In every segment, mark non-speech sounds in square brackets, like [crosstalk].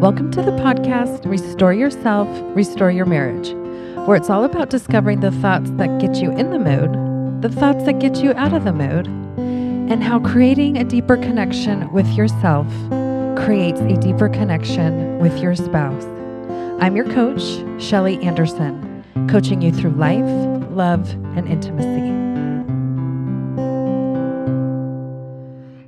Welcome to the podcast Restore Yourself, Restore Your Marriage, where it's all about discovering the thoughts that get you in the mood, the thoughts that get you out of the mood, and how creating a deeper connection with yourself creates a deeper connection with your spouse. I'm your coach, Shelly Anderson, coaching you through life, love, and intimacy.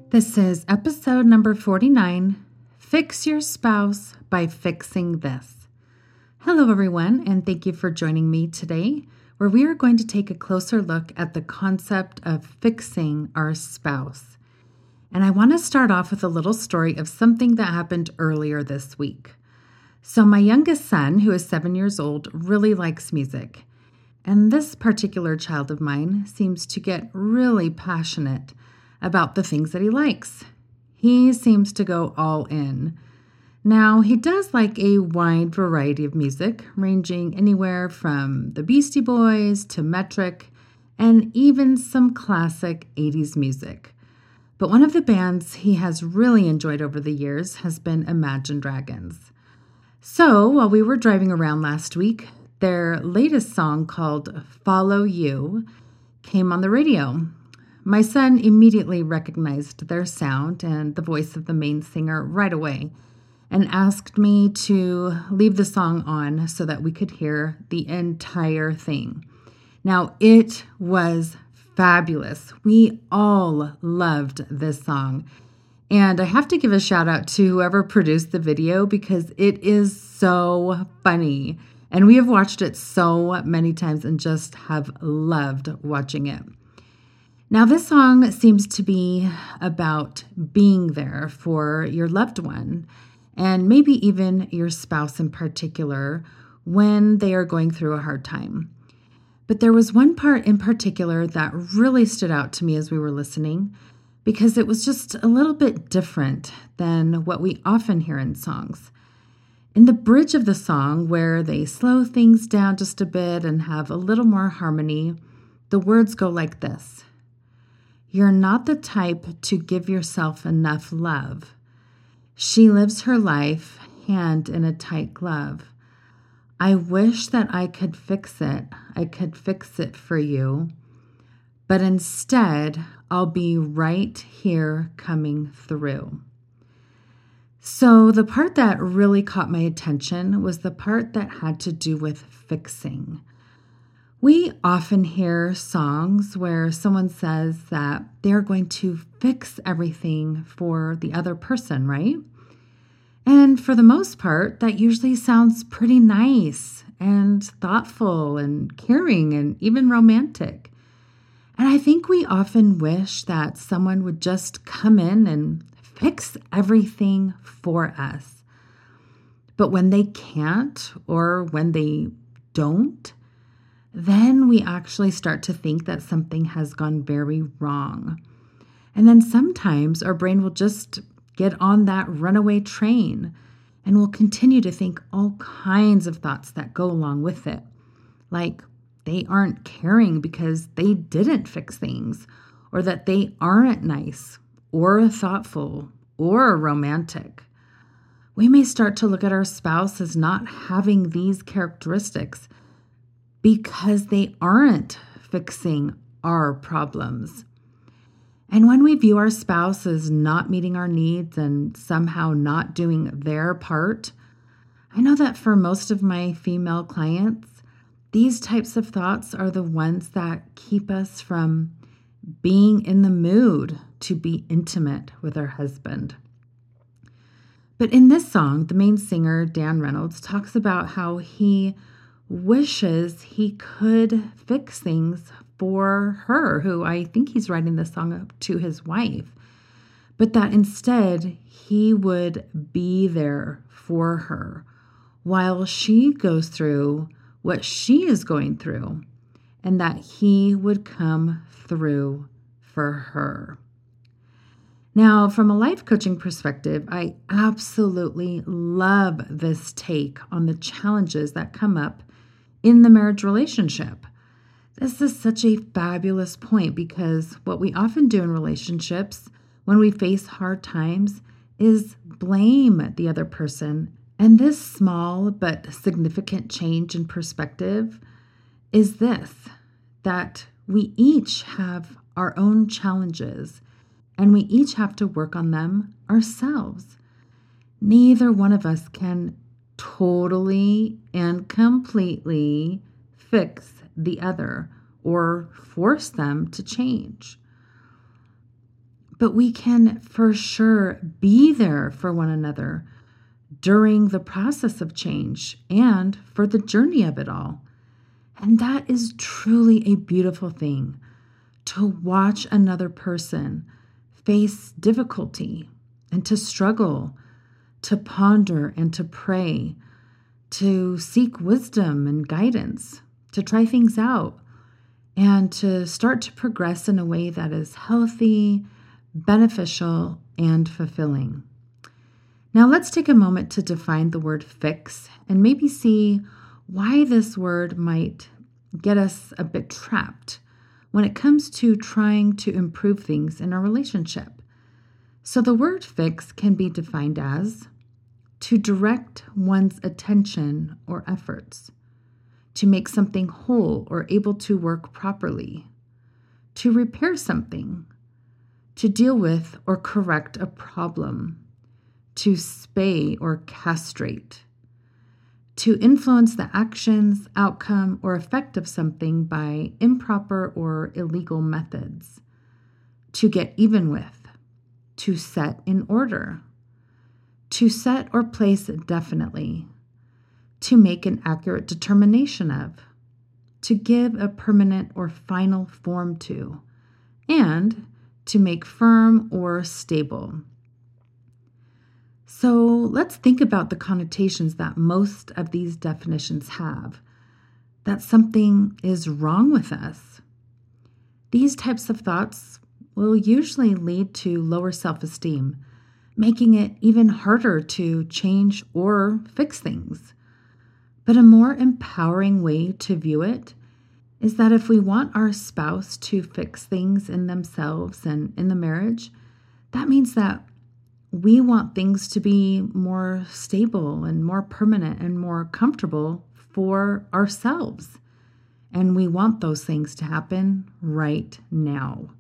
This is episode number 49 Fix Your Spouse by Fixing This. Hello, everyone, and thank you for joining me today, where we are going to take a closer look at the concept of fixing our spouse. And I want to start off with a little story of something that happened earlier this week. So, my youngest son, who is seven years old, really likes music. And this particular child of mine seems to get really passionate about the things that he likes. He seems to go all in. Now, he does like a wide variety of music, ranging anywhere from the Beastie Boys to metric and even some classic 80s music. But one of the bands he has really enjoyed over the years has been Imagine Dragons. So, while we were driving around last week, their latest song called Follow You came on the radio, my son immediately recognized their sound and the voice of the main singer right away and asked me to leave the song on so that we could hear the entire thing. Now, it was fabulous. We all loved this song. And I have to give a shout out to whoever produced the video because it is so funny. And we have watched it so many times and just have loved watching it. Now, this song seems to be about being there for your loved one and maybe even your spouse in particular when they are going through a hard time. But there was one part in particular that really stood out to me as we were listening because it was just a little bit different than what we often hear in songs. In the bridge of the song, where they slow things down just a bit and have a little more harmony, the words go like this you're not the type to give yourself enough love. She lives her life hand in a tight glove. I wish that I could fix it. I could fix it for you. But instead, I'll be right here coming through. So, the part that really caught my attention was the part that had to do with fixing. We often hear songs where someone says that they're going to fix everything for the other person, right? And for the most part, that usually sounds pretty nice and thoughtful and caring and even romantic. And I think we often wish that someone would just come in and fix everything for us. But when they can't or when they don't, then we actually start to think that something has gone very wrong. And then sometimes our brain will just get on that runaway train and we'll continue to think all kinds of thoughts that go along with it. Like they aren't caring because they didn't fix things, or that they aren't nice, or thoughtful, or romantic. We may start to look at our spouse as not having these characteristics because they aren't fixing our problems. And when we view our spouse as not meeting our needs and somehow not doing their part, I know that for most of my female clients, these types of thoughts are the ones that keep us from being in the mood to be intimate with our husband. But in this song, the main singer, Dan Reynolds, talks about how he wishes he could fix things for her, who I think he's writing this song up to his wife, but that instead he would be there for her while she goes through what she is going through, and that he would come through for her. Now, from a life coaching perspective, I absolutely love this take on the challenges that come up in the marriage relationship. This is such a fabulous point because what we often do in relationships when we face hard times is blame the other person And this small but significant change in perspective is this that we each have our own challenges and we each have to work on them ourselves. Neither one of us can totally and completely fix the other or force them to change. But we can for sure be there for one another during the process of change and for the journey of it all. And that is truly a beautiful thing to watch another person face difficulty and to struggle, to ponder and to pray, to seek wisdom and guidance, to try things out, and to start to progress in a way that is healthy, beneficial, and fulfilling. Now, let's take a moment to define the word fix and maybe see why this word might get us a bit trapped when it comes to trying to improve things in our relationship. So, the word fix can be defined as to direct one's attention or efforts, to make something whole or able to work properly, to repair something, to deal with or correct a problem to spay or castrate, to influence the actions, outcome, or effect of something by improper or illegal methods, to get even with, to set in order, to set or place definitely, to make an accurate determination of, to give a permanent or final form to, and to make firm or stable. So let's think about the connotations that most of these definitions have that something is wrong with us. These types of thoughts will usually lead to lower self esteem, making it even harder to change or fix things. But a more empowering way to view it is that if we want our spouse to fix things in themselves and in the marriage, that means that we want things to be more stable and more permanent and more comfortable for ourselves. And we want those things to happen right now.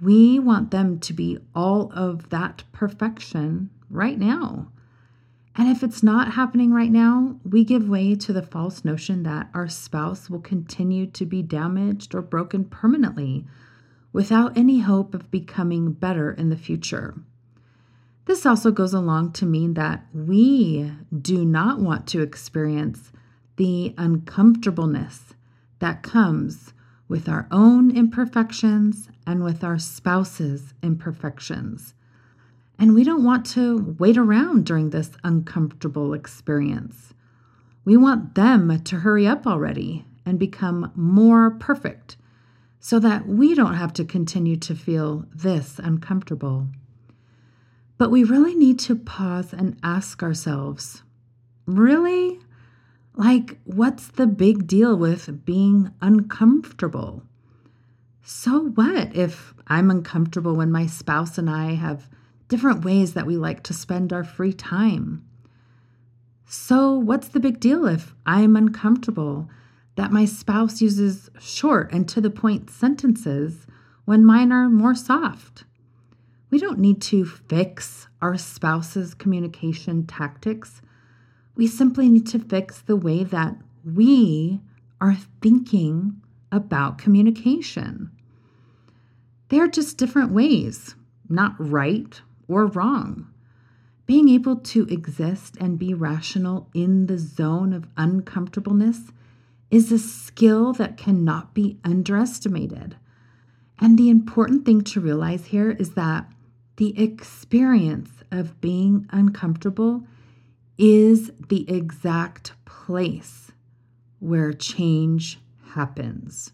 We want them to be all of that perfection right now. And if it's not happening right now, we give way to the false notion that our spouse will continue to be damaged or broken permanently without any hope of becoming better in the future. This also goes along to mean that we do not want to experience the uncomfortableness that comes with our own imperfections and with our spouse's imperfections. And we don't want to wait around during this uncomfortable experience. We want them to hurry up already and become more perfect so that we don't have to continue to feel this uncomfortable. But we really need to pause and ask ourselves really? Like, what's the big deal with being uncomfortable? So, what if I'm uncomfortable when my spouse and I have different ways that we like to spend our free time? So, what's the big deal if I'm uncomfortable that my spouse uses short and to the point sentences when mine are more soft? We don't need to fix our spouse's communication tactics. We simply need to fix the way that we are thinking about communication. They're just different ways, not right or wrong. Being able to exist and be rational in the zone of uncomfortableness is a skill that cannot be underestimated. And the important thing to realize here is that the experience of being uncomfortable is the exact place where change happens.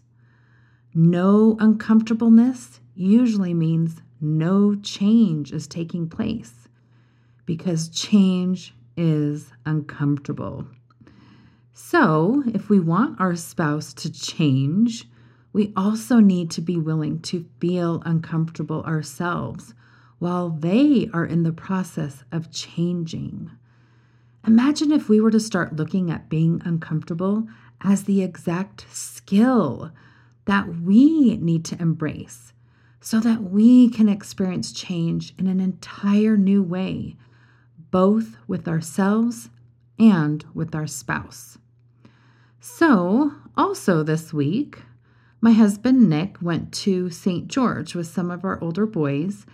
No uncomfortableness usually means no change is taking place because change is uncomfortable. So, if we want our spouse to change, we also need to be willing to feel uncomfortable ourselves while they are in the process of changing. Imagine if we were to start looking at being uncomfortable as the exact skill that we need to embrace so that we can experience change in an entire new way, both with ourselves and with our spouse. So, also this week, my husband Nick went to St. George with some of our older boys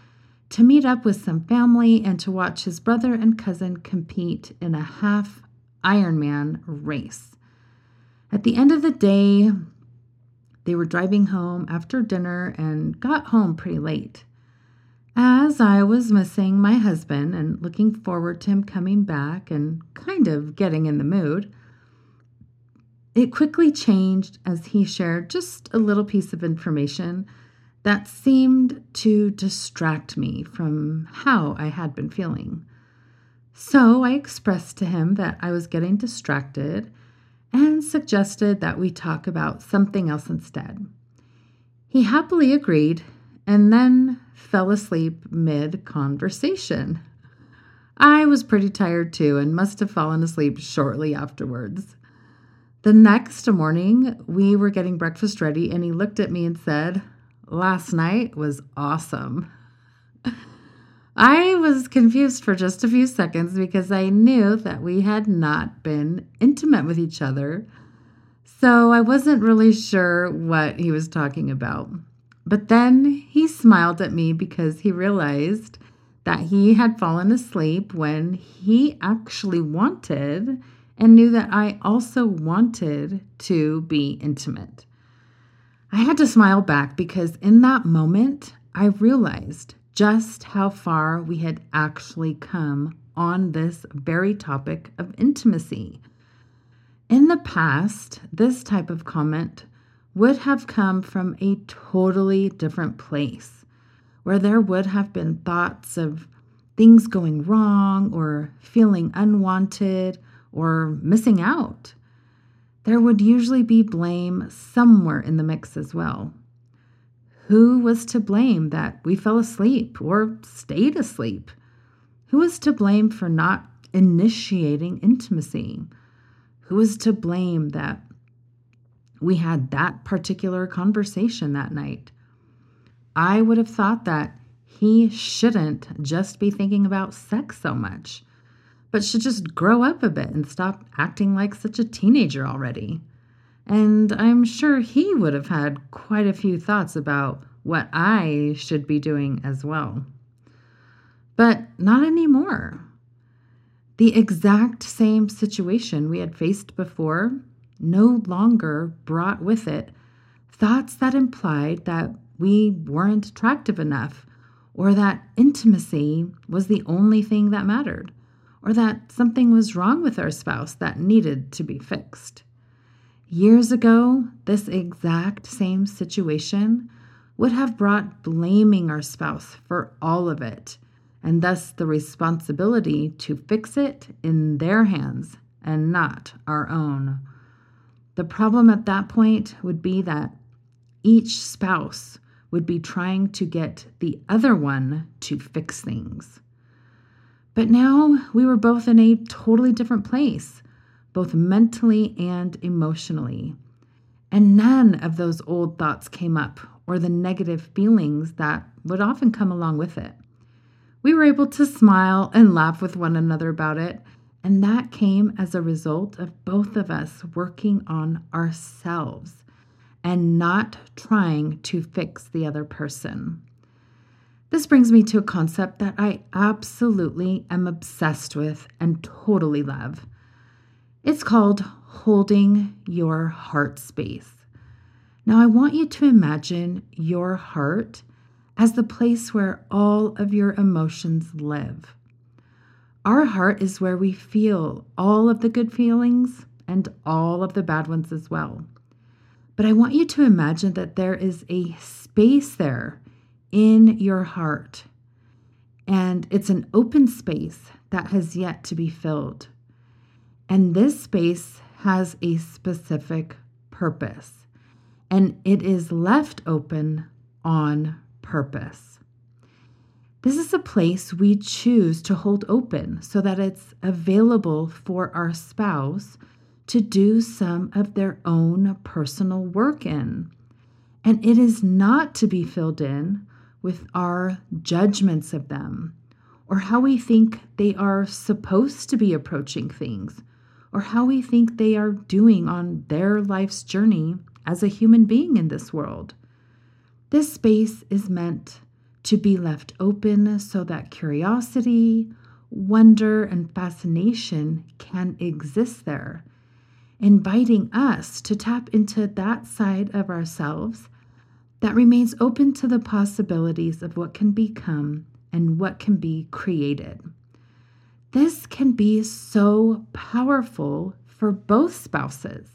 to meet up with some family and to watch his brother and cousin compete in a half Ironman race. At the end of the day, they were driving home after dinner and got home pretty late. As I was missing my husband and looking forward to him coming back and kind of getting in the mood, it quickly changed as he shared just a little piece of information that seemed to distract me from how I had been feeling. So I expressed to him that I was getting distracted and suggested that we talk about something else instead. He happily agreed and then fell asleep mid conversation. I was pretty tired too and must have fallen asleep shortly afterwards. The next morning, we were getting breakfast ready, and he looked at me and said, last night was awesome. [laughs] I was confused for just a few seconds because I knew that we had not been intimate with each other. So I wasn't really sure what he was talking about. But then he smiled at me because he realized that he had fallen asleep when he actually wanted and knew that I also wanted to be intimate. I had to smile back because in that moment, I realized just how far we had actually come on this very topic of intimacy. In the past, this type of comment would have come from a totally different place, where there would have been thoughts of things going wrong or feeling unwanted or missing out there would usually be blame somewhere in the mix as well. Who was to blame that we fell asleep or stayed asleep? Who was to blame for not initiating intimacy? Who was to blame that we had that particular conversation that night? I would have thought that he shouldn't just be thinking about sex so much but should just grow up a bit and stop acting like such a teenager already. And I'm sure he would have had quite a few thoughts about what I should be doing as well. But not anymore. The exact same situation we had faced before no longer brought with it thoughts that implied that we weren't attractive enough or that intimacy was the only thing that mattered or that something was wrong with our spouse that needed to be fixed. Years ago, this exact same situation would have brought blaming our spouse for all of it, and thus the responsibility to fix it in their hands and not our own. The problem at that point would be that each spouse would be trying to get the other one to fix things. But now we were both in a totally different place, both mentally and emotionally. And none of those old thoughts came up or the negative feelings that would often come along with it. We were able to smile and laugh with one another about it, and that came as a result of both of us working on ourselves and not trying to fix the other person. This brings me to a concept that I absolutely am obsessed with and totally love. It's called holding your heart space. Now, I want you to imagine your heart as the place where all of your emotions live. Our heart is where we feel all of the good feelings and all of the bad ones as well. But I want you to imagine that there is a space there in your heart. And it's an open space that has yet to be filled. And this space has a specific purpose, and it is left open on purpose. This is a place we choose to hold open so that it's available for our spouse to do some of their own personal work in. And it is not to be filled in with our judgments of them or how we think they are supposed to be approaching things or how we think they are doing on their life's journey as a human being in this world. This space is meant to be left open so that curiosity, wonder, and fascination can exist there, inviting us to tap into that side of ourselves that remains open to the possibilities of what can become and what can be created. This can be so powerful for both spouses.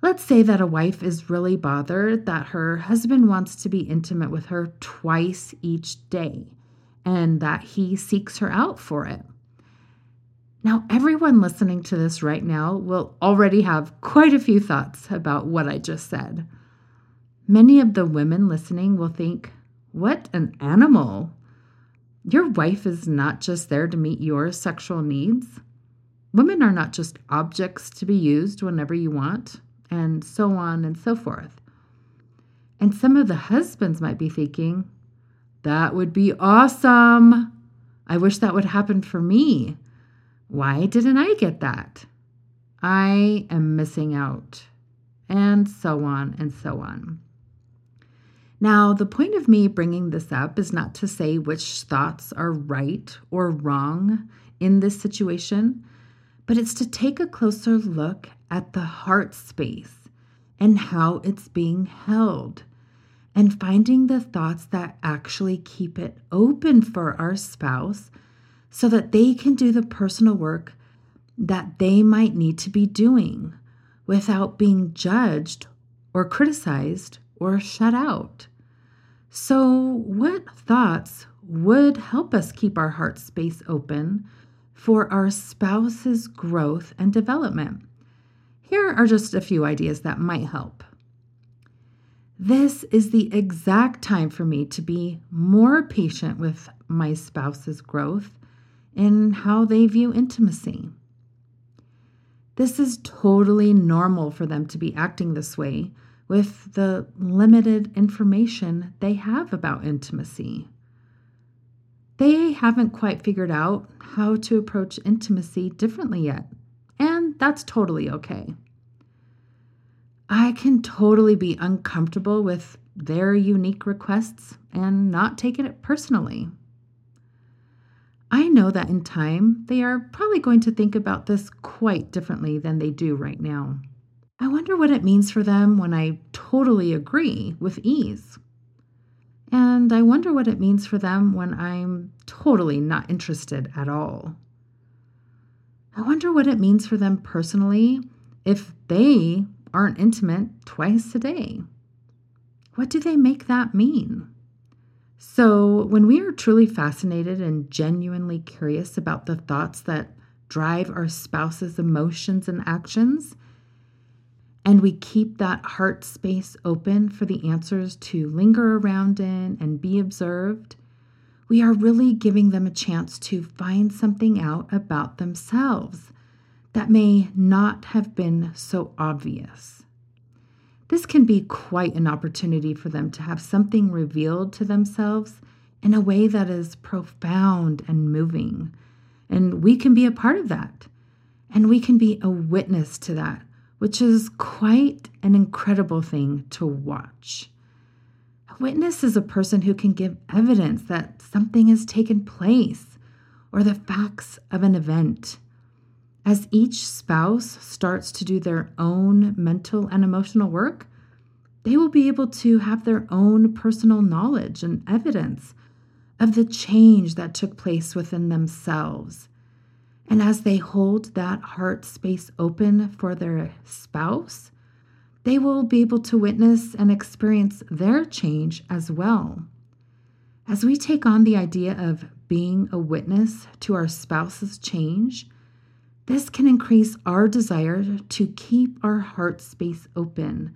Let's say that a wife is really bothered that her husband wants to be intimate with her twice each day and that he seeks her out for it. Now, everyone listening to this right now will already have quite a few thoughts about what I just said. Many of the women listening will think, What an animal! Your wife is not just there to meet your sexual needs. Women are not just objects to be used whenever you want and so on and so forth. And some of the husbands might be thinking, that would be awesome. I wish that would happen for me. Why didn't I get that? I am missing out. And so on and so on. Now, the point of me bringing this up is not to say which thoughts are right or wrong in this situation, but it's to take a closer look at the heart space and how it's being held, and finding the thoughts that actually keep it open for our spouse so that they can do the personal work that they might need to be doing without being judged or criticized or shut out. So, what thoughts would help us keep our heart space open for our spouse's growth and development? Here are just a few ideas that might help. This is the exact time for me to be more patient with my spouse's growth in how they view intimacy. This is totally normal for them to be acting this way with the limited information they have about intimacy they haven't quite figured out how to approach intimacy differently yet, and that's totally okay. I can totally be uncomfortable with their unique requests and not taking it personally. I know that in time they are probably going to think about this quite differently than they do right now. I wonder what it means for them when I totally agree with ease. And I wonder what it means for them when I'm totally not interested at all. I wonder what it means for them personally if they aren't intimate twice a day. What do they make that mean? So, when we are truly fascinated and genuinely curious about the thoughts that drive our spouse's emotions and actions, and we keep that heart space open for the answers to linger around in and be observed, we are really giving them a chance to find something out about themselves that may not have been so obvious. This can be quite an opportunity for them to have something revealed to themselves in a way that is profound and moving. And we can be a part of that. And we can be a witness to that which is quite an incredible thing to watch. A witness is a person who can give evidence that something has taken place or the facts of an event. As each spouse starts to do their own mental and emotional work, they will be able to have their own personal knowledge and evidence of the change that took place within themselves and as they hold that heart space open for their spouse, they will be able to witness and experience their change as well. As we take on the idea of being a witness to our spouse's change, this can increase our desire to keep our heart space open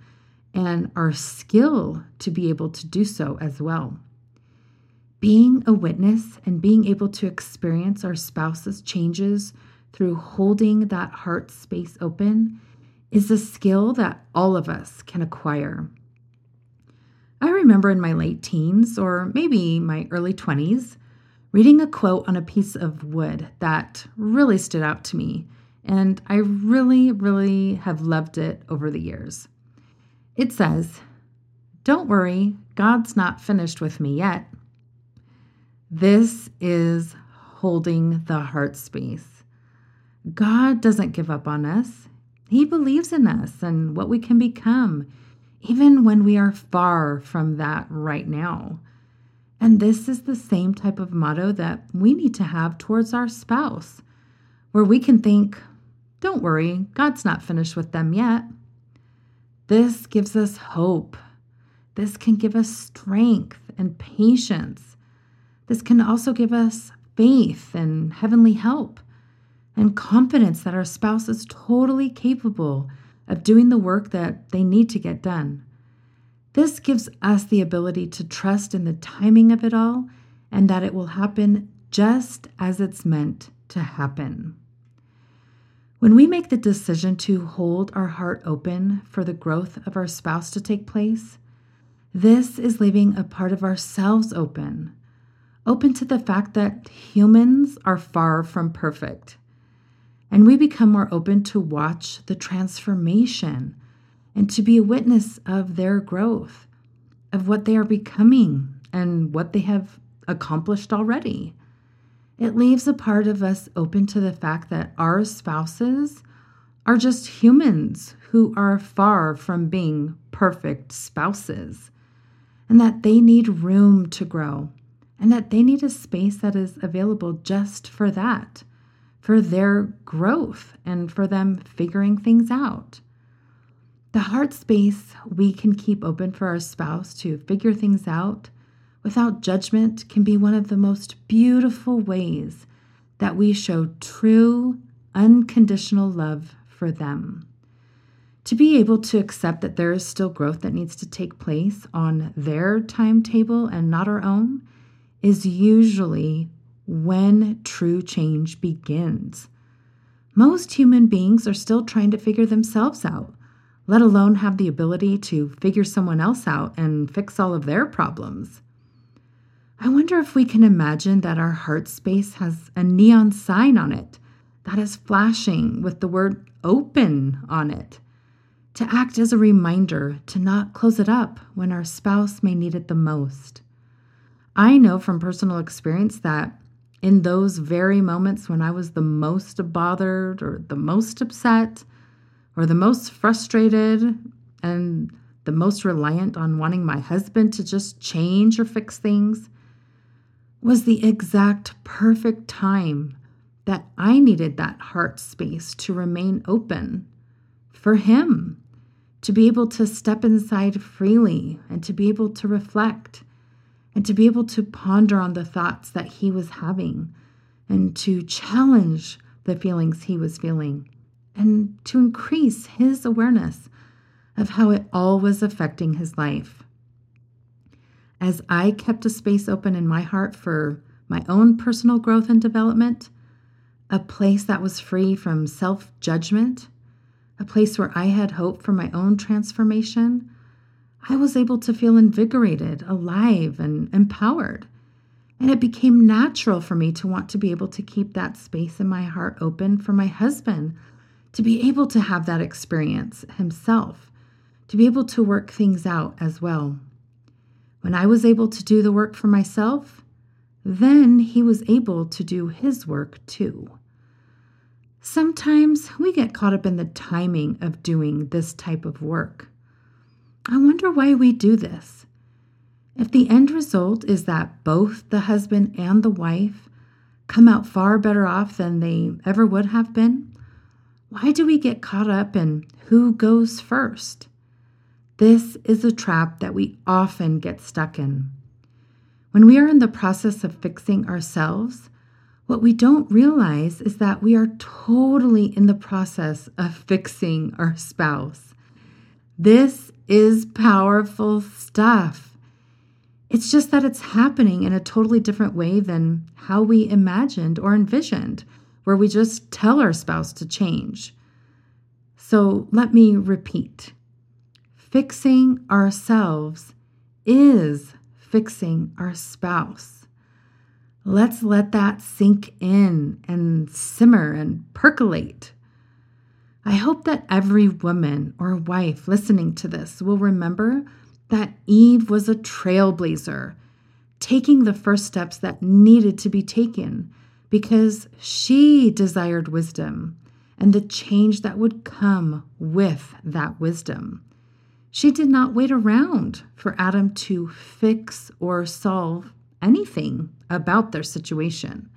and our skill to be able to do so as well. Being a witness and being able to experience our spouse's changes through holding that heart space open is a skill that all of us can acquire. I remember in my late teens, or maybe my early 20s, reading a quote on a piece of wood that really stood out to me, and I really, really have loved it over the years. It says, Don't worry, God's not finished with me yet. This is holding the heart space. God doesn't give up on us. He believes in us and what we can become, even when we are far from that right now. And this is the same type of motto that we need to have towards our spouse, where we can think, don't worry, God's not finished with them yet. This gives us hope. This can give us strength and patience. This can also give us faith and heavenly help and confidence that our spouse is totally capable of doing the work that they need to get done. This gives us the ability to trust in the timing of it all and that it will happen just as it's meant to happen. When we make the decision to hold our heart open for the growth of our spouse to take place, this is leaving a part of ourselves open, open to the fact that humans are far from perfect and we become more open to watch the transformation and to be a witness of their growth, of what they are becoming and what they have accomplished already. It leaves a part of us open to the fact that our spouses are just humans who are far from being perfect spouses, and that they need room to grow, and that they need a space that is available just for that for their growth and for them figuring things out. The heart space we can keep open for our spouse to figure things out without judgment can be one of the most beautiful ways that we show true, unconditional love for them. To be able to accept that there is still growth that needs to take place on their timetable and not our own is usually when true change begins. Most human beings are still trying to figure themselves out, let alone have the ability to figure someone else out and fix all of their problems. I wonder if we can imagine that our heart space has a neon sign on it that is flashing with the word open on it to act as a reminder to not close it up when our spouse may need it the most. I know from personal experience that in those very moments when I was the most bothered or the most upset or the most frustrated and the most reliant on wanting my husband to just change or fix things was the exact perfect time that I needed that heart space to remain open for him, to be able to step inside freely and to be able to reflect and to be able to ponder on the thoughts that he was having and to challenge the feelings he was feeling and to increase his awareness of how it all was affecting his life. As I kept a space open in my heart for my own personal growth and development, a place that was free from self judgment, a place where I had hope for my own transformation, I was able to feel invigorated, alive, and empowered. And it became natural for me to want to be able to keep that space in my heart open for my husband, to be able to have that experience himself, to be able to work things out as well. When I was able to do the work for myself, then he was able to do his work too. Sometimes we get caught up in the timing of doing this type of work. I wonder why we do this. If the end result is that both the husband and the wife come out far better off than they ever would have been, why do we get caught up in who goes first? This is a trap that we often get stuck in. When we are in the process of fixing ourselves, what we don't realize is that we are totally in the process of fixing our spouse. This is powerful stuff. It's just that it's happening in a totally different way than how we imagined or envisioned, where we just tell our spouse to change. So let me repeat fixing ourselves is fixing our spouse. Let's let that sink in and simmer and percolate. I hope that every woman or wife listening to this will remember that Eve was a trailblazer, taking the first steps that needed to be taken because she desired wisdom and the change that would come with that wisdom. She did not wait around for Adam to fix or solve anything about their situation.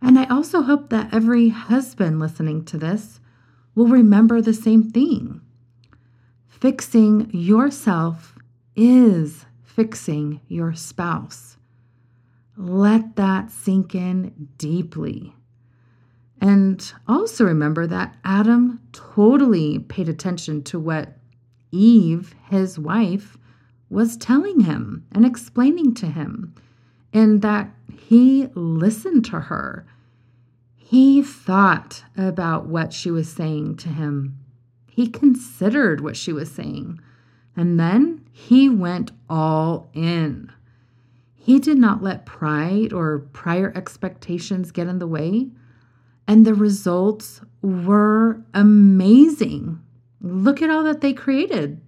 And I also hope that every husband listening to this will remember the same thing. Fixing yourself is fixing your spouse. Let that sink in deeply. And also remember that Adam totally paid attention to what Eve, his wife, was telling him and explaining to him, and that he listened to her he thought about what she was saying to him. He considered what she was saying. And then he went all in. He did not let pride or prior expectations get in the way. And the results were amazing. Look at all that they created.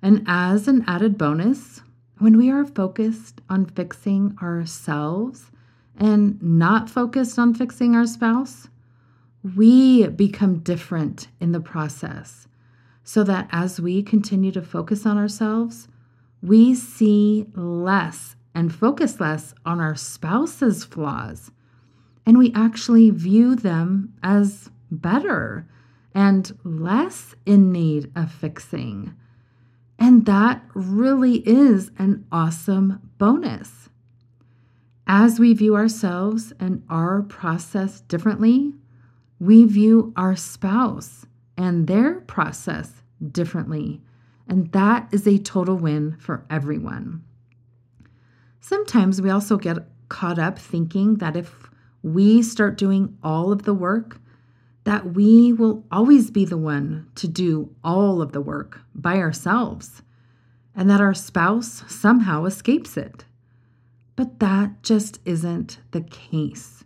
And as an added bonus, when we are focused on fixing ourselves and not focused on fixing our spouse, we become different in the process. So that as we continue to focus on ourselves, we see less and focus less on our spouse's flaws. And we actually view them as better and less in need of fixing. And that really is an awesome bonus. As we view ourselves and our process differently, we view our spouse and their process differently. And that is a total win for everyone. Sometimes we also get caught up thinking that if we start doing all of the work, that we will always be the one to do all of the work by ourselves, and that our spouse somehow escapes it. But that just isn't the case.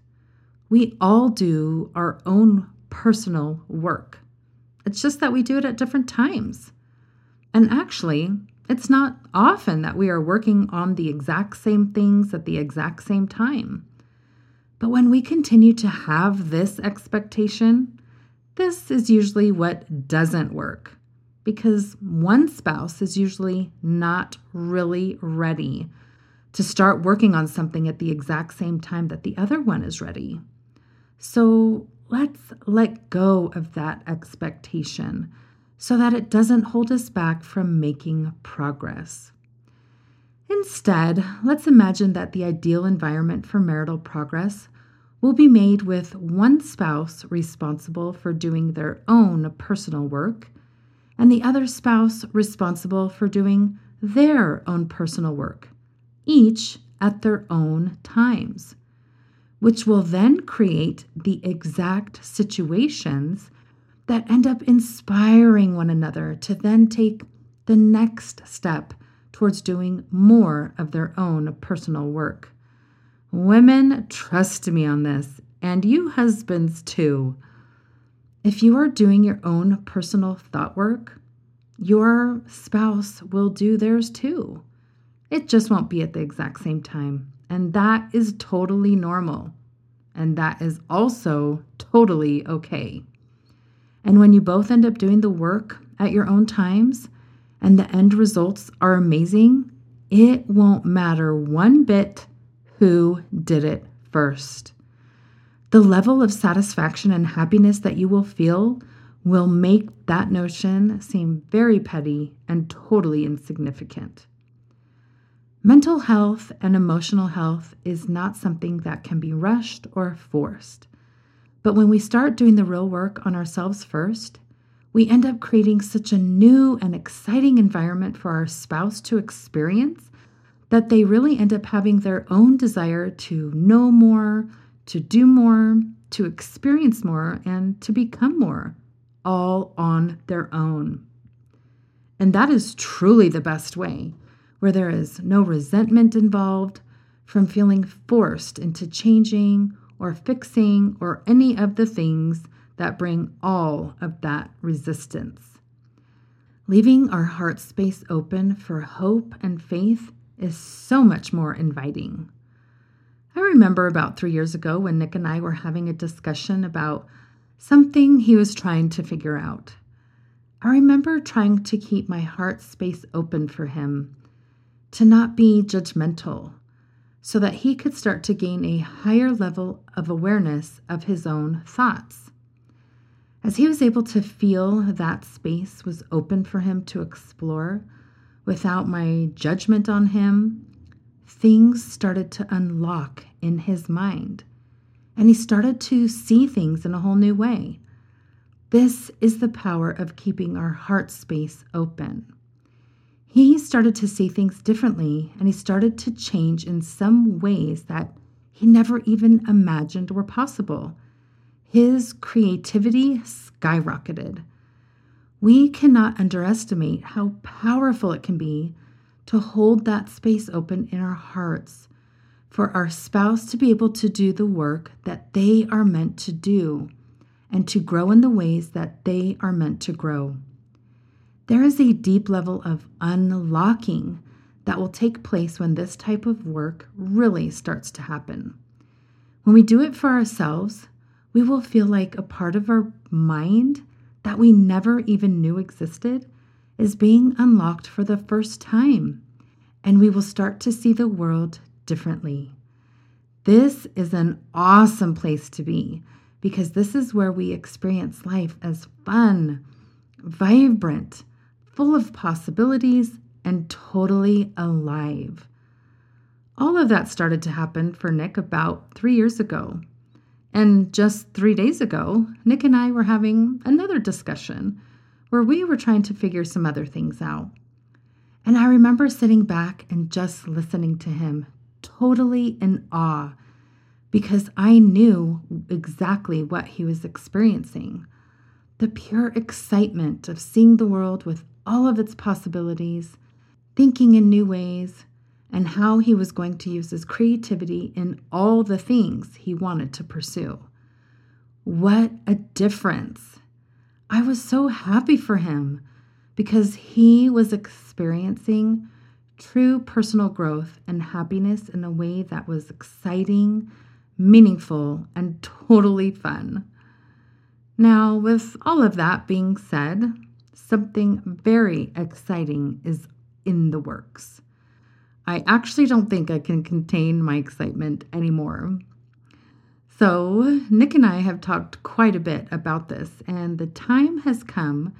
We all do our own personal work. It's just that we do it at different times. And actually, it's not often that we are working on the exact same things at the exact same time. But when we continue to have this expectation, this is usually what doesn't work because one spouse is usually not really ready to start working on something at the exact same time that the other one is ready. So let's let go of that expectation so that it doesn't hold us back from making progress. Instead, let's imagine that the ideal environment for marital progress will be made with one spouse responsible for doing their own personal work and the other spouse responsible for doing their own personal work each at their own times, which will then create the exact situations that end up inspiring one another to then take the next step towards doing more of their own personal work. Women, trust me on this, and you husbands too. If you are doing your own personal thought work, your spouse will do theirs too. It just won't be at the exact same time. And that is totally normal. And that is also totally okay. And when you both end up doing the work at your own times and the end results are amazing, it won't matter one bit who did it first. The level of satisfaction and happiness that you will feel will make that notion seem very petty and totally insignificant. Mental health and emotional health is not something that can be rushed or forced. But when we start doing the real work on ourselves first, we end up creating such a new and exciting environment for our spouse to experience that they really end up having their own desire to know more, to do more, to experience more, and to become more, all on their own. And that is truly the best way, where there is no resentment involved from feeling forced into changing or fixing or any of the things that bring all of that resistance. Leaving our heart space open for hope and faith is so much more inviting. I remember about three years ago when Nick and I were having a discussion about something he was trying to figure out. I remember trying to keep my heart space open for him, to not be judgmental, so that he could start to gain a higher level of awareness of his own thoughts. As he was able to feel that space was open for him to explore without my judgment on him, things started to unlock in his mind. And he started to see things in a whole new way. This is the power of keeping our heart space open. He started to see things differently and he started to change in some ways that he never even imagined were possible. His creativity skyrocketed. We cannot underestimate how powerful it can be to hold that space open in our hearts for our spouse to be able to do the work that they are meant to do and to grow in the ways that they are meant to grow. There is a deep level of unlocking that will take place when this type of work really starts to happen. When we do it for ourselves, we will feel like a part of our mind that we never even knew existed is being unlocked for the first time, and we will start to see the world differently. This is an awesome place to be because this is where we experience life as fun, vibrant, full of possibilities, and totally alive. All of that started to happen for Nick about three years ago. And just three days ago, Nick and I were having another discussion where we were trying to figure some other things out. And I remember sitting back and just listening to him, totally in awe, because I knew exactly what he was experiencing the pure excitement of seeing the world with all of its possibilities, thinking in new ways, and how he was going to use his creativity in all the things he wanted to pursue. What a difference! I was so happy for him because he was experiencing true personal growth and happiness in a way that was exciting, meaningful, and totally fun. Now, with all of that being said, something very exciting is in the works. I actually don't think I can contain my excitement anymore. So, Nick and I have talked quite a bit about this, and the time has come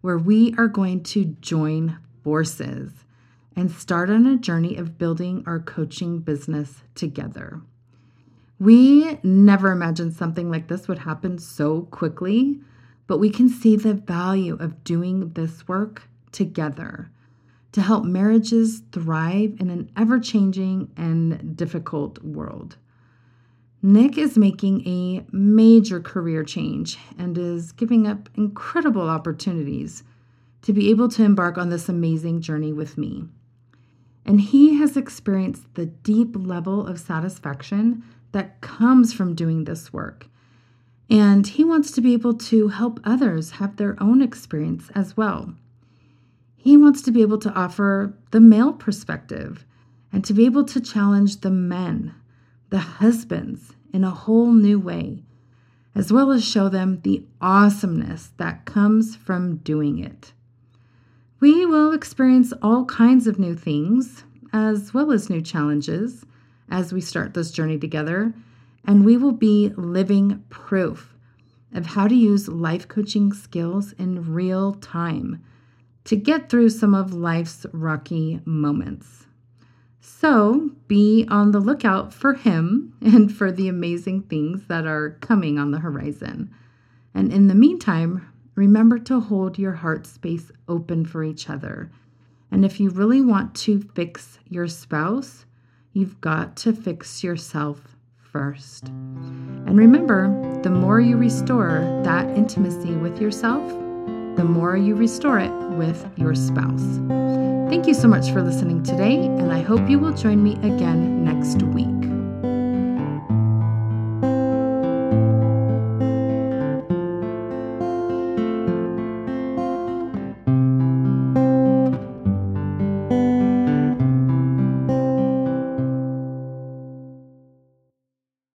where we are going to join forces and start on a journey of building our coaching business together. We never imagined something like this would happen so quickly, but we can see the value of doing this work together to help marriages thrive in an ever changing and difficult world. Nick is making a major career change and is giving up incredible opportunities to be able to embark on this amazing journey with me. And he has experienced the deep level of satisfaction that comes from doing this work. And he wants to be able to help others have their own experience as well. He wants to be able to offer the male perspective and to be able to challenge the men, the husbands, in a whole new way, as well as show them the awesomeness that comes from doing it. We will experience all kinds of new things, as well as new challenges, as we start this journey together, and we will be living proof of how to use life coaching skills in real time to get through some of life's rocky moments. So be on the lookout for him [laughs] and for the amazing things that are coming on the horizon. And in the meantime, remember to hold your heart space open for each other And if you really want to fix your spouse, you've got to fix yourself first. And remember, the more you restore that intimacy with yourself, the more you restore it with your spouse. Thank you so much for listening today, and I hope you will join me again next week.